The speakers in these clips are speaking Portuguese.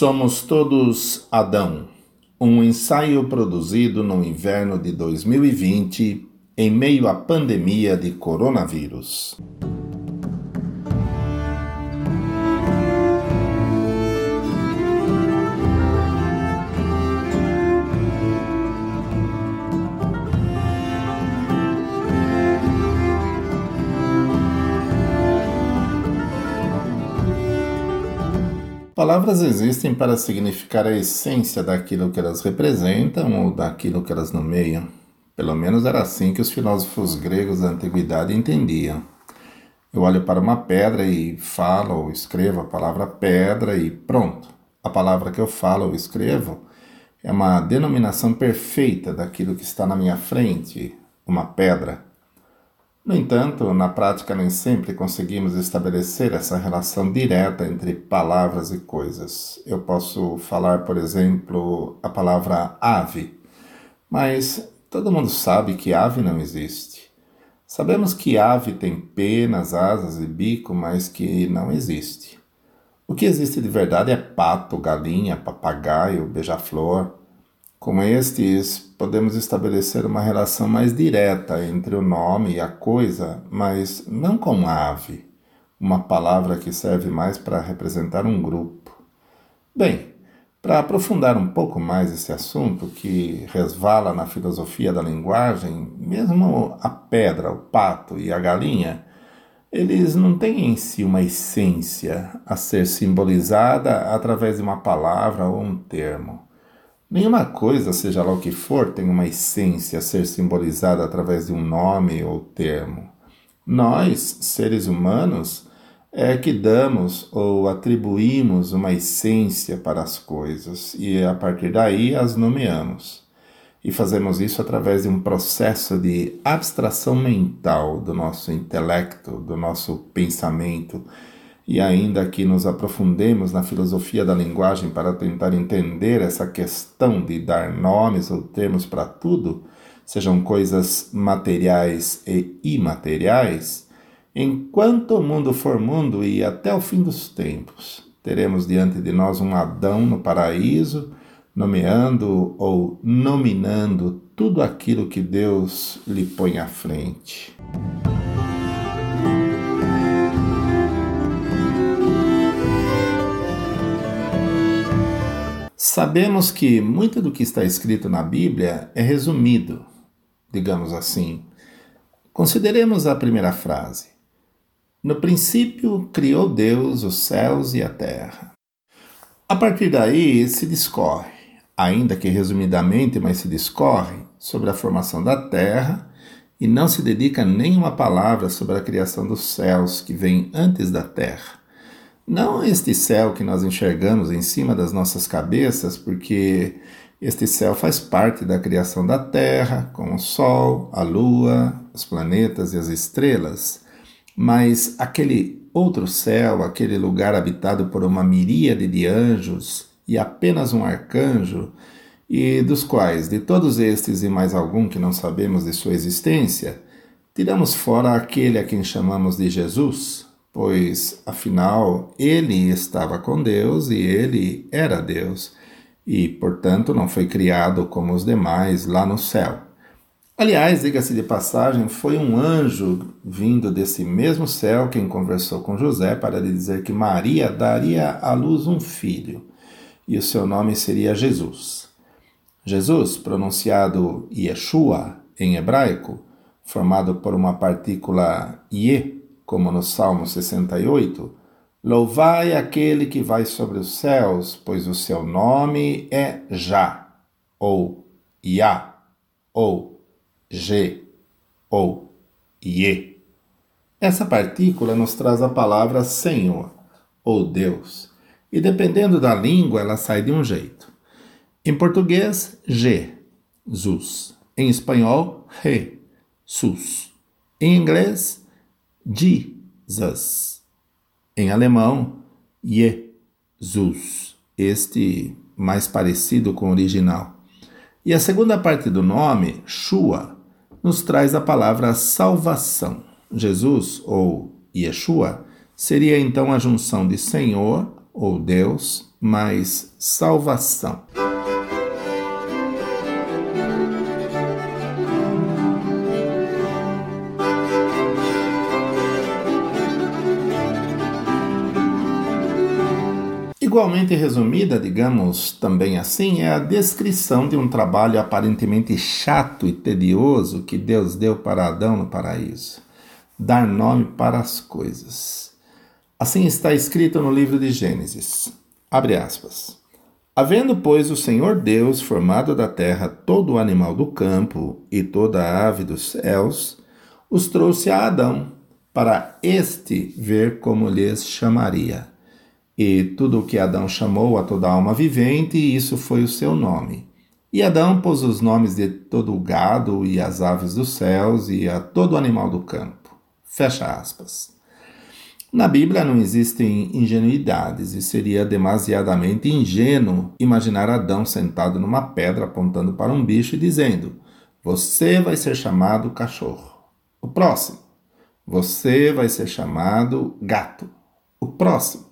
Somos todos Adão, um ensaio produzido no inverno de 2020 em meio à pandemia de coronavírus. Palavras existem para significar a essência daquilo que elas representam ou daquilo que elas nomeiam. Pelo menos era assim que os filósofos gregos da antiguidade entendiam. Eu olho para uma pedra e falo ou escrevo a palavra pedra e pronto. A palavra que eu falo ou escrevo é uma denominação perfeita daquilo que está na minha frente, uma pedra. No entanto, na prática nem sempre conseguimos estabelecer essa relação direta entre palavras e coisas. Eu posso falar, por exemplo, a palavra ave, mas todo mundo sabe que ave não existe. Sabemos que ave tem penas, asas e bico, mas que não existe. O que existe de verdade é pato, galinha, papagaio, beija-flor. Com estes, podemos estabelecer uma relação mais direta entre o nome e a coisa, mas não com ave, uma palavra que serve mais para representar um grupo. Bem, para aprofundar um pouco mais esse assunto que resvala na filosofia da linguagem, mesmo a pedra, o pato e a galinha, eles não têm em si uma essência a ser simbolizada através de uma palavra ou um termo. Nenhuma coisa, seja lá o que for, tem uma essência a ser simbolizada através de um nome ou termo. Nós, seres humanos, é que damos ou atribuímos uma essência para as coisas e a partir daí as nomeamos. E fazemos isso através de um processo de abstração mental do nosso intelecto, do nosso pensamento e ainda que nos aprofundemos na filosofia da linguagem para tentar entender essa questão de dar nomes ou termos para tudo, sejam coisas materiais e imateriais, enquanto o mundo for mundo e até o fim dos tempos, teremos diante de nós um Adão no paraíso, nomeando ou nominando tudo aquilo que Deus lhe põe à frente. Sabemos que muito do que está escrito na Bíblia é resumido, digamos assim. Consideremos a primeira frase. No princípio criou Deus os céus e a terra. A partir daí se discorre, ainda que resumidamente, mas se discorre sobre a formação da terra e não se dedica nenhuma palavra sobre a criação dos céus que vem antes da terra. Não este céu que nós enxergamos em cima das nossas cabeças, porque este céu faz parte da criação da Terra, com o Sol, a Lua, os planetas e as estrelas, mas aquele outro céu, aquele lugar habitado por uma miríade de anjos e apenas um arcanjo, e dos quais, de todos estes e mais algum que não sabemos de sua existência, tiramos fora aquele a quem chamamos de Jesus, pois afinal ele estava com Deus e ele era Deus, e portanto não foi criado como os demais lá no céu. Aliás, diga-se de passagem, foi um anjo vindo desse mesmo céu quem conversou com José para lhe dizer que Maria daria à luz um filho e o seu nome seria Jesus. Jesus, pronunciado Yeshua em hebraico, formado por uma partícula Ye, como no Salmo 68, Louvai aquele que vai sobre os céus, pois o seu nome é Já, ou Ya, ou G, ou Ye. Essa partícula nos traz a palavra Senhor, ou Deus, e dependendo da língua ela sai de um jeito. Em português, G, Zus. Em espanhol, Re, Sus. Em inglês, Jesus. Em alemão, Jesus, este mais parecido com o original. E a segunda parte do nome, Shua, nos traz a palavra salvação. Jesus, ou Yeshua, seria então a junção de Senhor, ou Deus, mas salvação. Resumida, digamos também assim, é a descrição de um trabalho aparentemente chato e tedioso que Deus deu para Adão no paraíso: dar nome para as coisas. Assim está escrito no livro de Gênesis. Abre aspas. Havendo, pois, o Senhor Deus formado da terra todo o animal do campo e toda a ave dos céus, os trouxe a Adão, para este ver como lhes chamaria. E tudo o que Adão chamou a toda alma vivente, isso foi o seu nome. E Adão pôs os nomes de todo o gado e as aves dos céus e a todo animal do campo. Fecha aspas. Na Bíblia não existem ingenuidades e seria demasiadamente ingênuo imaginar Adão sentado numa pedra apontando para um bicho e dizendo: Você vai ser chamado cachorro. O próximo. Você vai ser chamado gato. O próximo.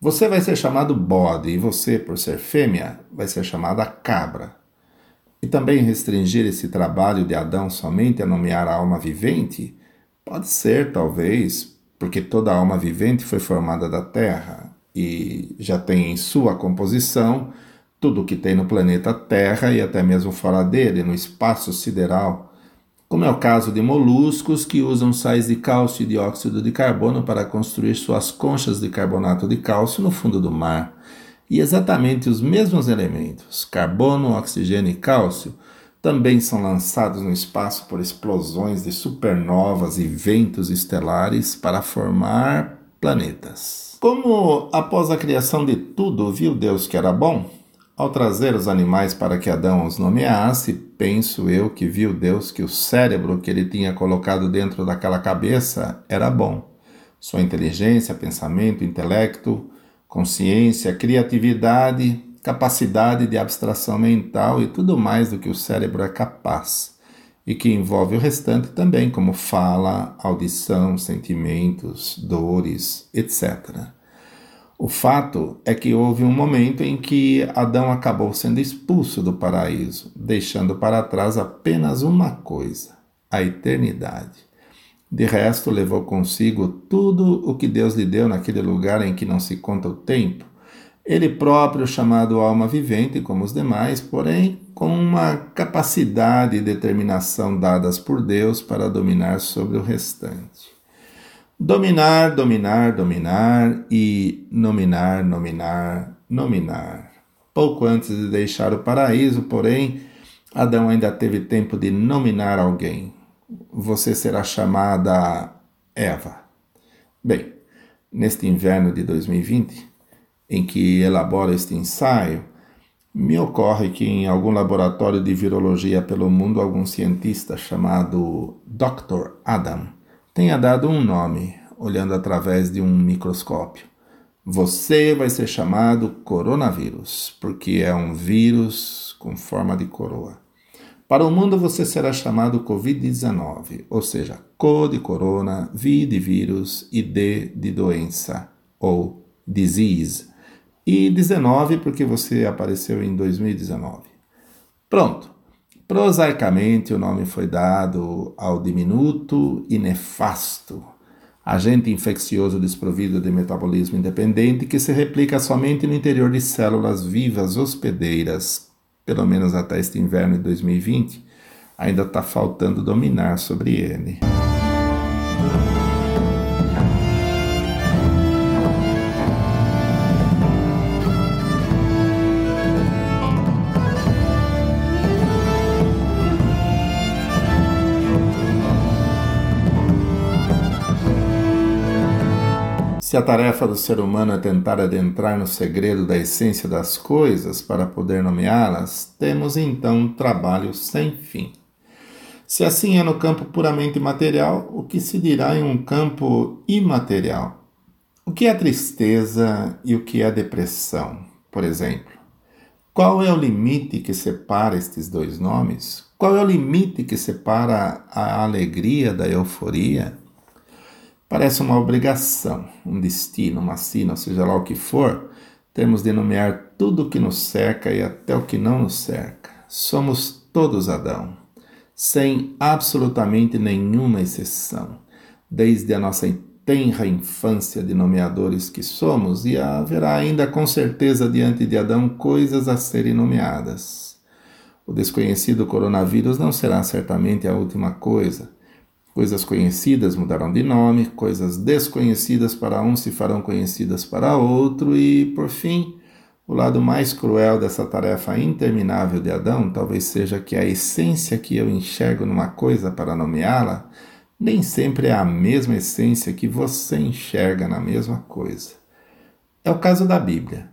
Você vai ser chamado bode, e você, por ser fêmea, vai ser chamada cabra. E também restringir esse trabalho de Adão somente a nomear a alma vivente? Pode ser, talvez, porque toda alma vivente foi formada da terra e já tem em sua composição tudo o que tem no planeta Terra e até mesmo fora dele, no espaço sideral como é o caso de moluscos que usam sais de cálcio e dióxido de carbono para construir suas conchas de carbonato de cálcio no fundo do mar. E exatamente os mesmos elementos, carbono, oxigênio e cálcio, também são lançados no espaço por explosões de supernovas e ventos estelares para formar planetas. Como após a criação de tudo viu Deus que era bom, ao trazer os animais para que Adão os nomeasse, penso eu que viu Deus que o cérebro que ele tinha colocado dentro daquela cabeça era bom. Sua inteligência, pensamento, intelecto, consciência, criatividade, capacidade de abstração mental e tudo mais do que o cérebro é capaz, e que envolve o restante também, como fala, audição, sentimentos, dores, etc. O fato é que houve um momento em que Adão acabou sendo expulso do paraíso, deixando para trás apenas uma coisa: a eternidade. De resto, levou consigo tudo o que Deus lhe deu naquele lugar em que não se conta o tempo. Ele próprio, chamado alma vivente, como os demais, porém com uma capacidade e determinação dadas por Deus para dominar sobre o restante. Dominar, dominar, dominar e nominar, nominar, nominar. Pouco antes de deixar o paraíso, porém, Adão ainda teve tempo de nominar alguém. Você será chamada Eva. Bem, neste inverno de 2020, em que elaboro este ensaio, me ocorre que em algum laboratório de virologia pelo mundo, algum cientista chamado Dr. Adam tenha dado um nome, olhando através de um microscópio. Você vai ser chamado coronavírus, porque é um vírus com forma de coroa. Para o mundo você será chamado Covid-19, ou seja, CO de corona, V de vírus e D de doença, ou disease. E 19 porque você apareceu em 2019. Pronto. Prosaicamente, o nome foi dado ao diminuto e nefasto agente infeccioso desprovido de metabolismo independente que se replica somente no interior de células vivas hospedeiras, pelo menos até este inverno de 2020, ainda está faltando dominar sobre ele. Se a tarefa do ser humano é tentar adentrar no segredo da essência das coisas para poder nomeá-las, temos então um trabalho sem fim. Se assim é no campo puramente material, o que se dirá em um campo imaterial? O que é tristeza e o que é depressão, por exemplo? Qual é o limite que separa estes dois nomes? Qual é o limite que separa a alegria da euforia? Parece uma obrigação, um destino, uma sina, seja lá o que for, temos de nomear tudo o que nos cerca e até o que não nos cerca. Somos todos Adão, sem absolutamente nenhuma exceção, desde a nossa tenra infância de nomeadores que somos, e haverá ainda com certeza diante de Adão coisas a serem nomeadas. O desconhecido coronavírus não será certamente a última coisa. Coisas conhecidas mudarão de nome, coisas desconhecidas para um se farão conhecidas para outro, e, por fim, o lado mais cruel dessa tarefa interminável de Adão talvez seja que a essência que eu enxergo numa coisa para nomeá-la nem sempre é a mesma essência que você enxerga na mesma coisa. É o caso da Bíblia,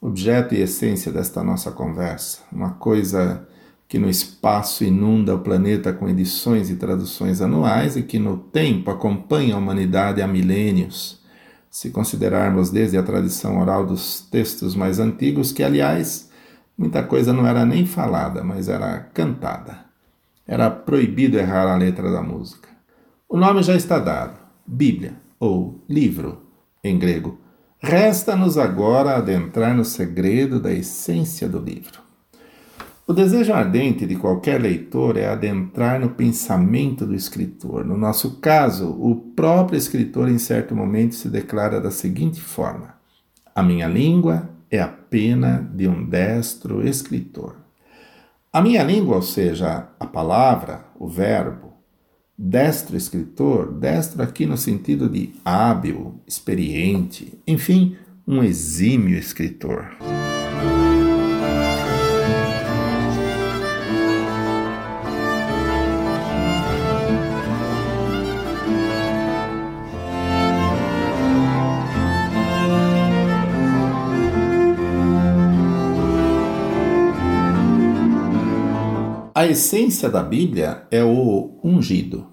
objeto e essência desta nossa conversa, uma coisa que no espaço inunda o planeta com edições e traduções anuais e que no tempo acompanha a humanidade há milênios, se considerarmos desde a tradição oral dos textos mais antigos, que, aliás, muita coisa não era nem falada, mas era cantada. Era proibido errar a letra da música. O nome já está dado: Bíblia, ou livro, em grego. Resta-nos agora adentrar no segredo da essência do livro. O desejo ardente de qualquer leitor é adentrar no pensamento do escritor. No nosso caso, o próprio escritor, em certo momento, se declara da seguinte forma: A minha língua é a pena de um destro escritor. A minha língua, ou seja, a palavra, o verbo, destro escritor, destro aqui no sentido de hábil, experiente, enfim, um exímio escritor. A essência da Bíblia é o ungido.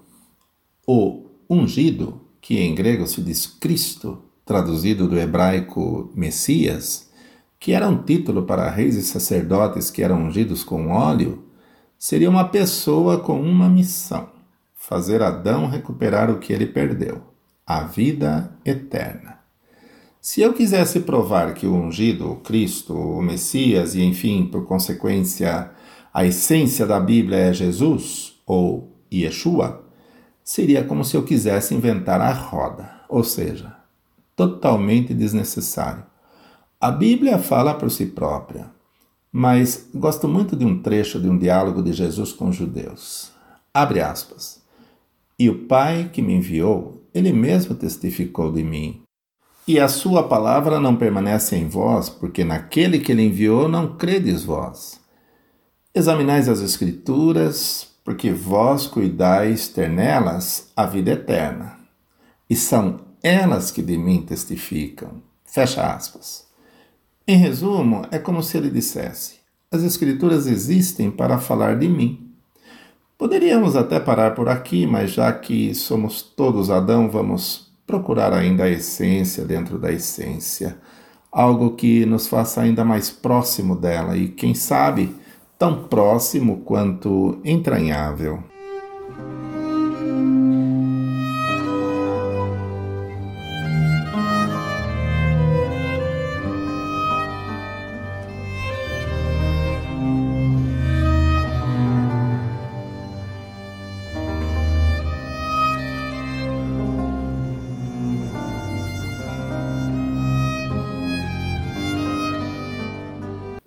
O ungido, que em grego se diz Cristo, traduzido do hebraico Messias, que era um título para reis e sacerdotes que eram ungidos com óleo, seria uma pessoa com uma missão: fazer Adão recuperar o que ele perdeu, a vida eterna. Se eu quisesse provar que o ungido, o Cristo, o Messias e, enfim, por consequência, a essência da Bíblia é Jesus ou Yeshua, seria como se eu quisesse inventar a roda, ou seja, totalmente desnecessário. A Bíblia fala por si própria, mas gosto muito de um trecho de um diálogo de Jesus com os judeus. Abre aspas. E o Pai que me enviou, ele mesmo testificou de mim. E a sua palavra não permanece em vós, porque naquele que ele enviou não credes vós. Examinais as Escrituras, porque vós cuidais ter nelas a vida eterna, e são elas que de mim testificam. Fecha aspas. Em resumo, é como se ele dissesse: as Escrituras existem para falar de mim. Poderíamos até parar por aqui, mas já que somos todos Adão, vamos procurar ainda a essência dentro da essência, algo que nos faça ainda mais próximo dela e, quem sabe, tão próximo quanto entranhável.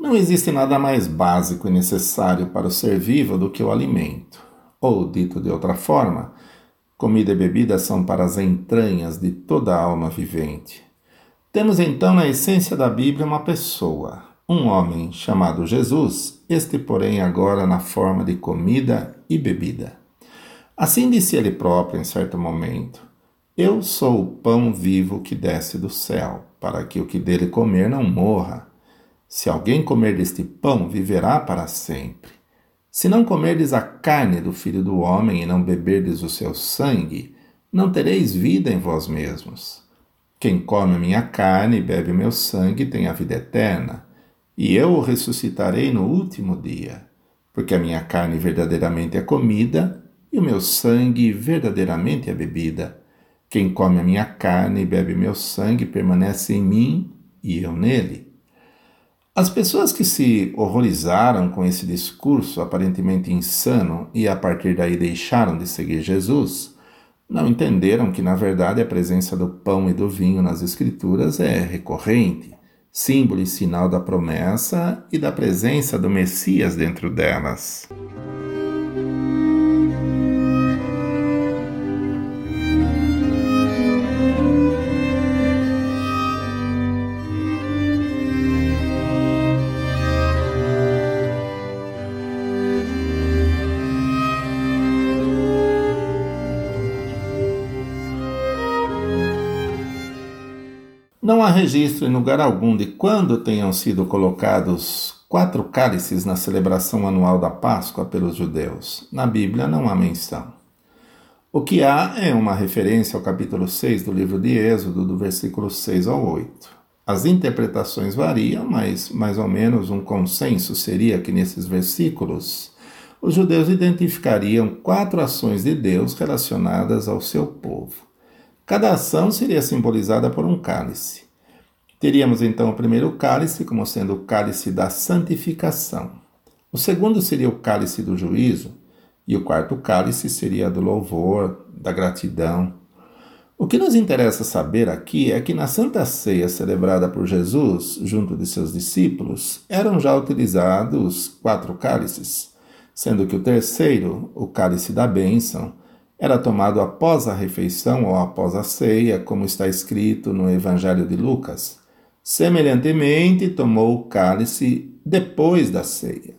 Não existe nada mais básico e necessário para o ser vivo do que o alimento. Ou, dito de outra forma, comida e bebida são para as entranhas de toda a alma vivente. Temos então na essência da Bíblia uma pessoa, um homem chamado Jesus, este, porém, agora na forma de comida e bebida. Assim disse ele próprio em certo momento: Eu sou o pão vivo que desce do céu, para que o que dele comer não morra. Se alguém comer deste pão, viverá para sempre. Se não comerdes a carne do Filho do Homem e não beberdes o seu sangue, não tereis vida em vós mesmos. Quem come a minha carne e bebe o meu sangue tem a vida eterna, e eu o ressuscitarei no último dia, porque a minha carne verdadeiramente é comida e o meu sangue verdadeiramente é bebida. Quem come a minha carne e bebe meu sangue permanece em mim e eu nele. As pessoas que se horrorizaram com esse discurso aparentemente insano e a partir daí deixaram de seguir Jesus, não entenderam que, na verdade, a presença do pão e do vinho nas Escrituras é recorrente, símbolo e sinal da promessa e da presença do Messias dentro delas. Registro em lugar algum de quando tenham sido colocados quatro cálices na celebração anual da Páscoa pelos judeus. Na Bíblia não há menção. O que há é uma referência ao capítulo 6 do livro de Êxodo, do versículo 6 ao 8. As interpretações variam, mas mais ou menos um consenso seria que nesses versículos os judeus identificariam quatro ações de Deus relacionadas ao seu povo. Cada ação seria simbolizada por um cálice. Teríamos então o primeiro cálice como sendo o cálice da santificação. O segundo seria o cálice do juízo. E o quarto cálice seria do louvor, da gratidão. O que nos interessa saber aqui é que na Santa Ceia celebrada por Jesus, junto de seus discípulos, eram já utilizados quatro cálices, sendo que o terceiro, o cálice da bênção, era tomado após a refeição ou após a ceia, como está escrito no Evangelho de Lucas. Semelhantemente, tomou o cálice depois da ceia.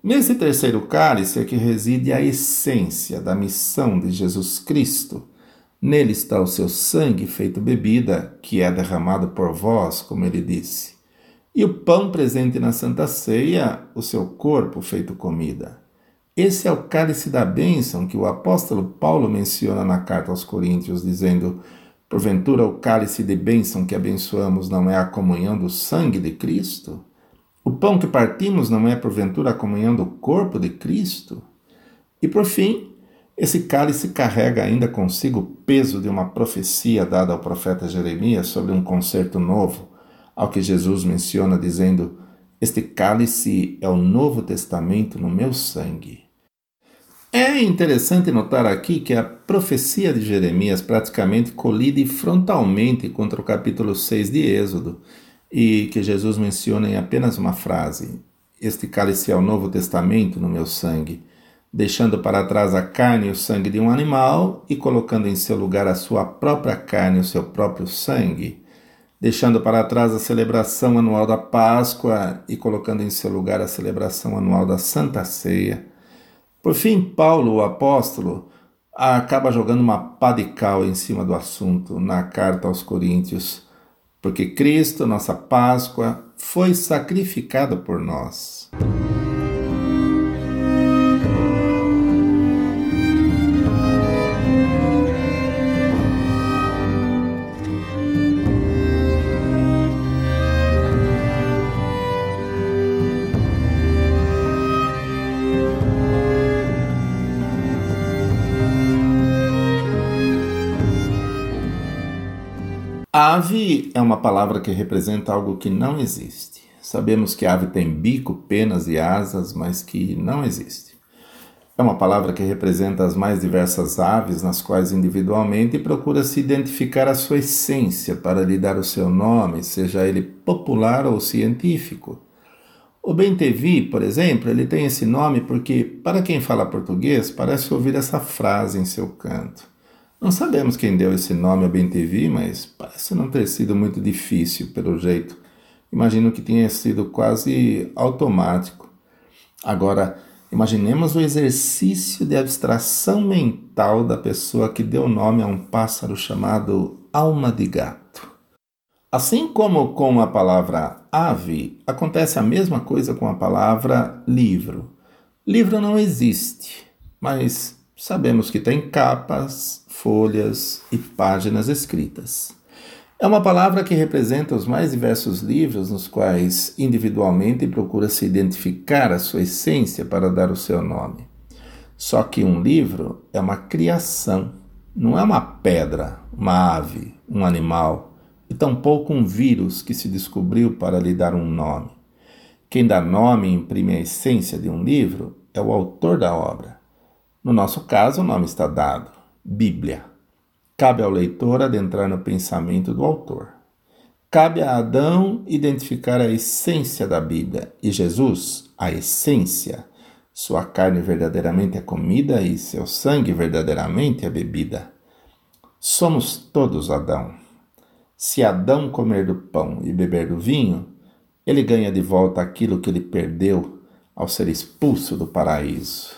Nesse terceiro cálice é que reside a essência da missão de Jesus Cristo. Nele está o seu sangue feito bebida, que é derramado por vós, como ele disse. E o pão presente na Santa Ceia, o seu corpo feito comida. Esse é o cálice da bênção que o apóstolo Paulo menciona na carta aos Coríntios, dizendo: Porventura, o cálice de bênção que abençoamos não é a comunhão do sangue de Cristo? O pão que partimos não é, porventura, a comunhão do corpo de Cristo? E por fim, esse cálice carrega ainda consigo o peso de uma profecia dada ao profeta Jeremias sobre um concerto novo, ao que Jesus menciona dizendo: Este cálice é o Novo Testamento no meu sangue. É interessante notar aqui que a profecia de Jeremias praticamente colide frontalmente contra o capítulo 6 de Êxodo e que Jesus menciona em apenas uma frase: Este cálice é o Novo Testamento no meu sangue, deixando para trás a carne e o sangue de um animal e colocando em seu lugar a sua própria carne e o seu próprio sangue, deixando para trás a celebração anual da Páscoa e colocando em seu lugar a celebração anual da Santa Ceia por fim, Paulo, o apóstolo, acaba jogando uma pá de cal em cima do assunto na carta aos Coríntios, porque Cristo, nossa Páscoa, foi sacrificado por nós. Ave é uma palavra que representa algo que não existe. Sabemos que ave tem bico, penas e asas, mas que não existe. É uma palavra que representa as mais diversas aves, nas quais individualmente procura se identificar a sua essência para lhe dar o seu nome, seja ele popular ou científico. O Bentevi, por exemplo, ele tem esse nome porque, para quem fala português, parece ouvir essa frase em seu canto. Não sabemos quem deu esse nome ao BNTV, mas parece não ter sido muito difícil, pelo jeito. Imagino que tenha sido quase automático. Agora, imaginemos o exercício de abstração mental da pessoa que deu nome a um pássaro chamado alma de gato. Assim como com a palavra ave, acontece a mesma coisa com a palavra livro. Livro não existe, mas sabemos que tem capas, folhas e páginas escritas. É uma palavra que representa os mais diversos livros nos quais individualmente procura se identificar a sua essência para dar o seu nome. Só que um livro é uma criação, não é uma pedra, uma ave, um animal, e tampouco um vírus que se descobriu para lhe dar um nome. Quem dá nome e imprime a essência de um livro é o autor da obra. No nosso caso, o nome está dado: Bíblia. Cabe ao leitor adentrar no pensamento do autor. Cabe a Adão identificar a essência da Bíblia e Jesus, a essência. Sua carne verdadeiramente é comida e seu sangue verdadeiramente é bebida. Somos todos Adão. Se Adão comer do pão e beber do vinho, ele ganha de volta aquilo que ele perdeu ao ser expulso do paraíso.